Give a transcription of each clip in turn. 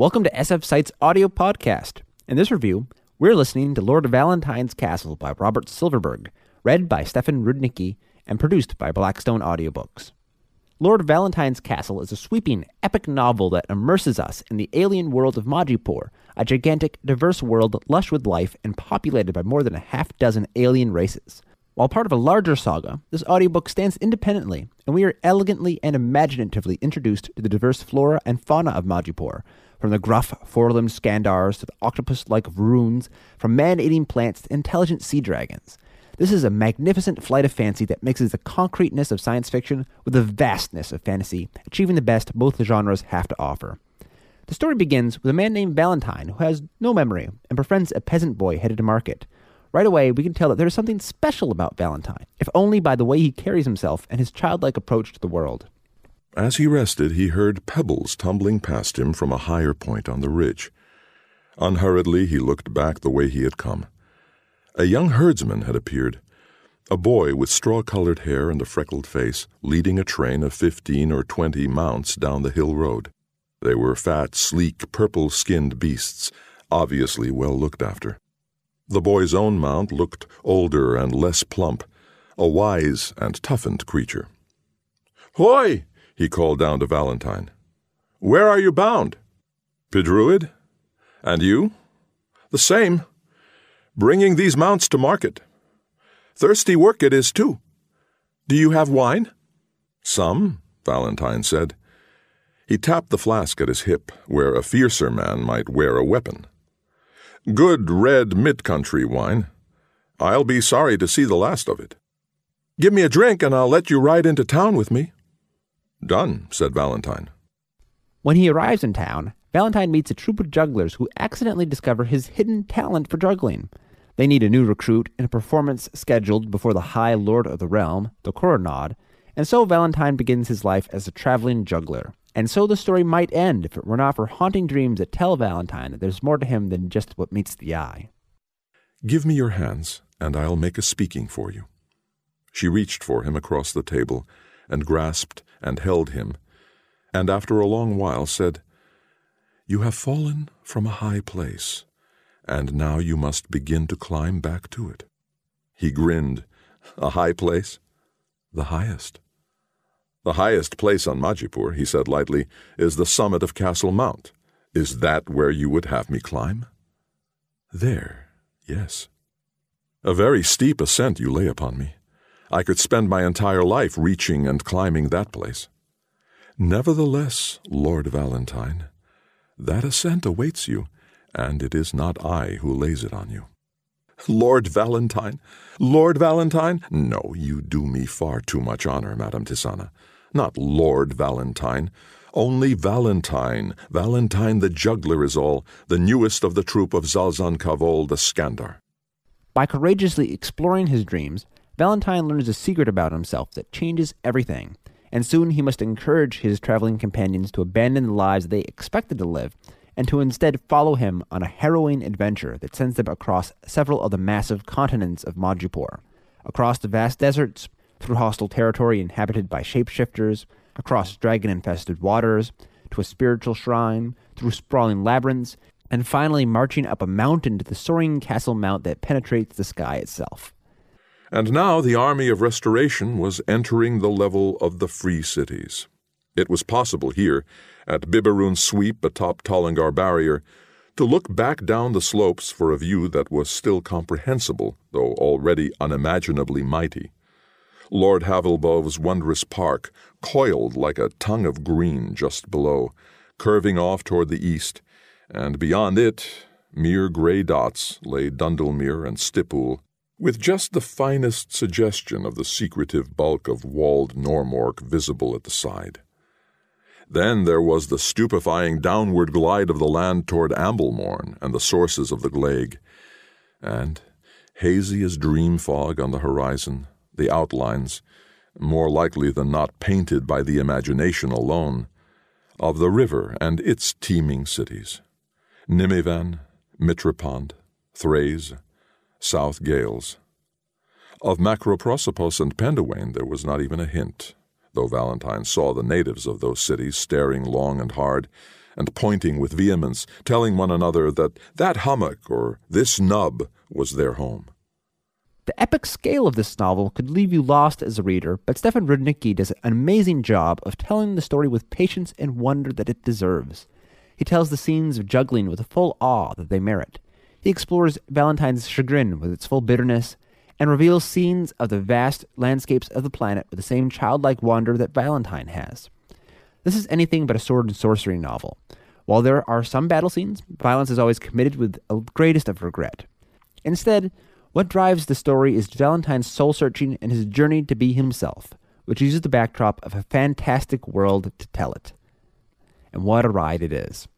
Welcome to SF Site's audio podcast. In this review, we're listening to Lord Valentine's Castle by Robert Silverberg, read by Stefan Rudnicki and produced by Blackstone Audiobooks. Lord Valentine's Castle is a sweeping, epic novel that immerses us in the alien world of Majipoor, a gigantic, diverse world lush with life and populated by more than a half dozen alien races. While part of a larger saga, this audiobook stands independently, and we are elegantly and imaginatively introduced to the diverse flora and fauna of Majipoor, from the gruff, four limbed Skandars to the octopus like Vroons, from man eating plants to intelligent sea dragons. This is a magnificent flight of fancy that mixes the concreteness of science fiction with the vastness of fantasy, achieving the best both the genres have to offer. The story begins with a man named Valentine who has no memory and befriends a peasant boy headed to market. Right away, we can tell that there is something special about Valentine, if only by the way he carries himself and his childlike approach to the world. As he rested, he heard pebbles tumbling past him from a higher point on the ridge. Unhurriedly, he looked back the way he had come. A young herdsman had appeared, a boy with straw colored hair and a freckled face, leading a train of fifteen or twenty mounts down the hill road. They were fat, sleek, purple skinned beasts, obviously well looked after. The boy's own mount looked older and less plump, a wise and toughened creature. Hoy! He called down to Valentine. Where are you bound? Pidruid? And you? The same. Bringing these mounts to market. Thirsty work it is, too. Do you have wine? Some, Valentine said. He tapped the flask at his hip, where a fiercer man might wear a weapon. Good red mid-country wine. I'll be sorry to see the last of it. Give me a drink, and I'll let you ride into town with me. Done, said Valentine. When he arrives in town, Valentine meets a troop of jugglers who accidentally discover his hidden talent for juggling. They need a new recruit and a performance scheduled before the High Lord of the Realm, the Coronal, and so Valentine begins his life as a traveling juggler. And so the story might end if it were not for haunting dreams that tell Valentine that there's more to him than just what meets the eye. Give me your hands, and I'll make a speaking for you. She reached for him across the table and grasped and held him, and after a long while said, You have fallen from a high place, and now you must begin to climb back to it. He grinned. A high place? The highest. The highest place on Majipoor, he said lightly, is the summit of Castle Mount. Is that where you would have me climb? There, yes. A very steep ascent you lay upon me. I could spend my entire life reaching and climbing that place. Nevertheless, Lord Valentine, that ascent awaits you, and it is not I who lays it on you. Lord Valentine? Lord Valentine? No, you do me far too much honor, Madame Tisana. Not Lord Valentine. Only Valentine. Valentine the juggler is all, the newest of the troop of Zalzan Kavol the Skandar. By courageously exploring his dreams, Valentine learns a secret about himself that changes everything, and soon he must encourage his traveling companions to abandon the lives they expected to live and to instead follow him on a harrowing adventure that sends them across several of the massive continents of Majipoor, across the vast deserts, through hostile territory inhabited by shapeshifters, across dragon infested waters, to a spiritual shrine, through sprawling labyrinths, and finally marching up a mountain to the soaring castle mount that penetrates the sky itself. And now the army of restoration was entering the level of the free cities. It was possible here, at Biberun Sweep atop Tolangar Barrier, to look back down the slopes for a view that was still comprehensible, though already unimaginably mighty. Lord Havelbov's wondrous park coiled like a tongue of green just below, curving off toward the east, and beyond it, mere grey dots, lay Dundalmere and Stipul, with just the finest suggestion of the secretive bulk of walled Normork visible at the side. Then there was the stupefying downward glide of the land toward Amblemorn and the sources of the Glayge, and, hazy as dream fog on the horizon, the outlines, more likely than not painted by the imagination alone, of the river and its teeming cities Nimivan, Mitrapond, Thrace, South Gales. Of Macroprosopos and Pendawain there was not even a hint, though Valentine saw the natives of those cities staring long and hard, and pointing with vehemence, telling one another that that hummock or this nub was their home. The epic scale of this novel could leave you lost as a reader, but Stefan Rudnicki does an amazing job of telling the story with patience and wonder that it deserves. He tells the scenes of juggling with the full awe that they merit. He explores Valentine's chagrin with its full bitterness, and reveals scenes of the vast landscapes of the planet with the same childlike wonder that Valentine has. This is anything but a sword and sorcery novel. While there are some battle scenes, violence is always committed with the greatest of regret. Instead, what drives the story is Valentine's soul searching and his journey to be himself, which uses the backdrop of a fantastic world to tell it. And what a ride it is.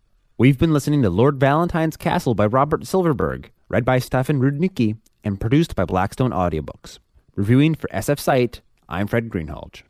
We've been listening to Lord Valentine's Castle by Robert Silverberg, read by Stefan Rudnicki, and produced by Blackstone Audiobooks. Reviewing for SF Site, I'm Fred Greenhalgh.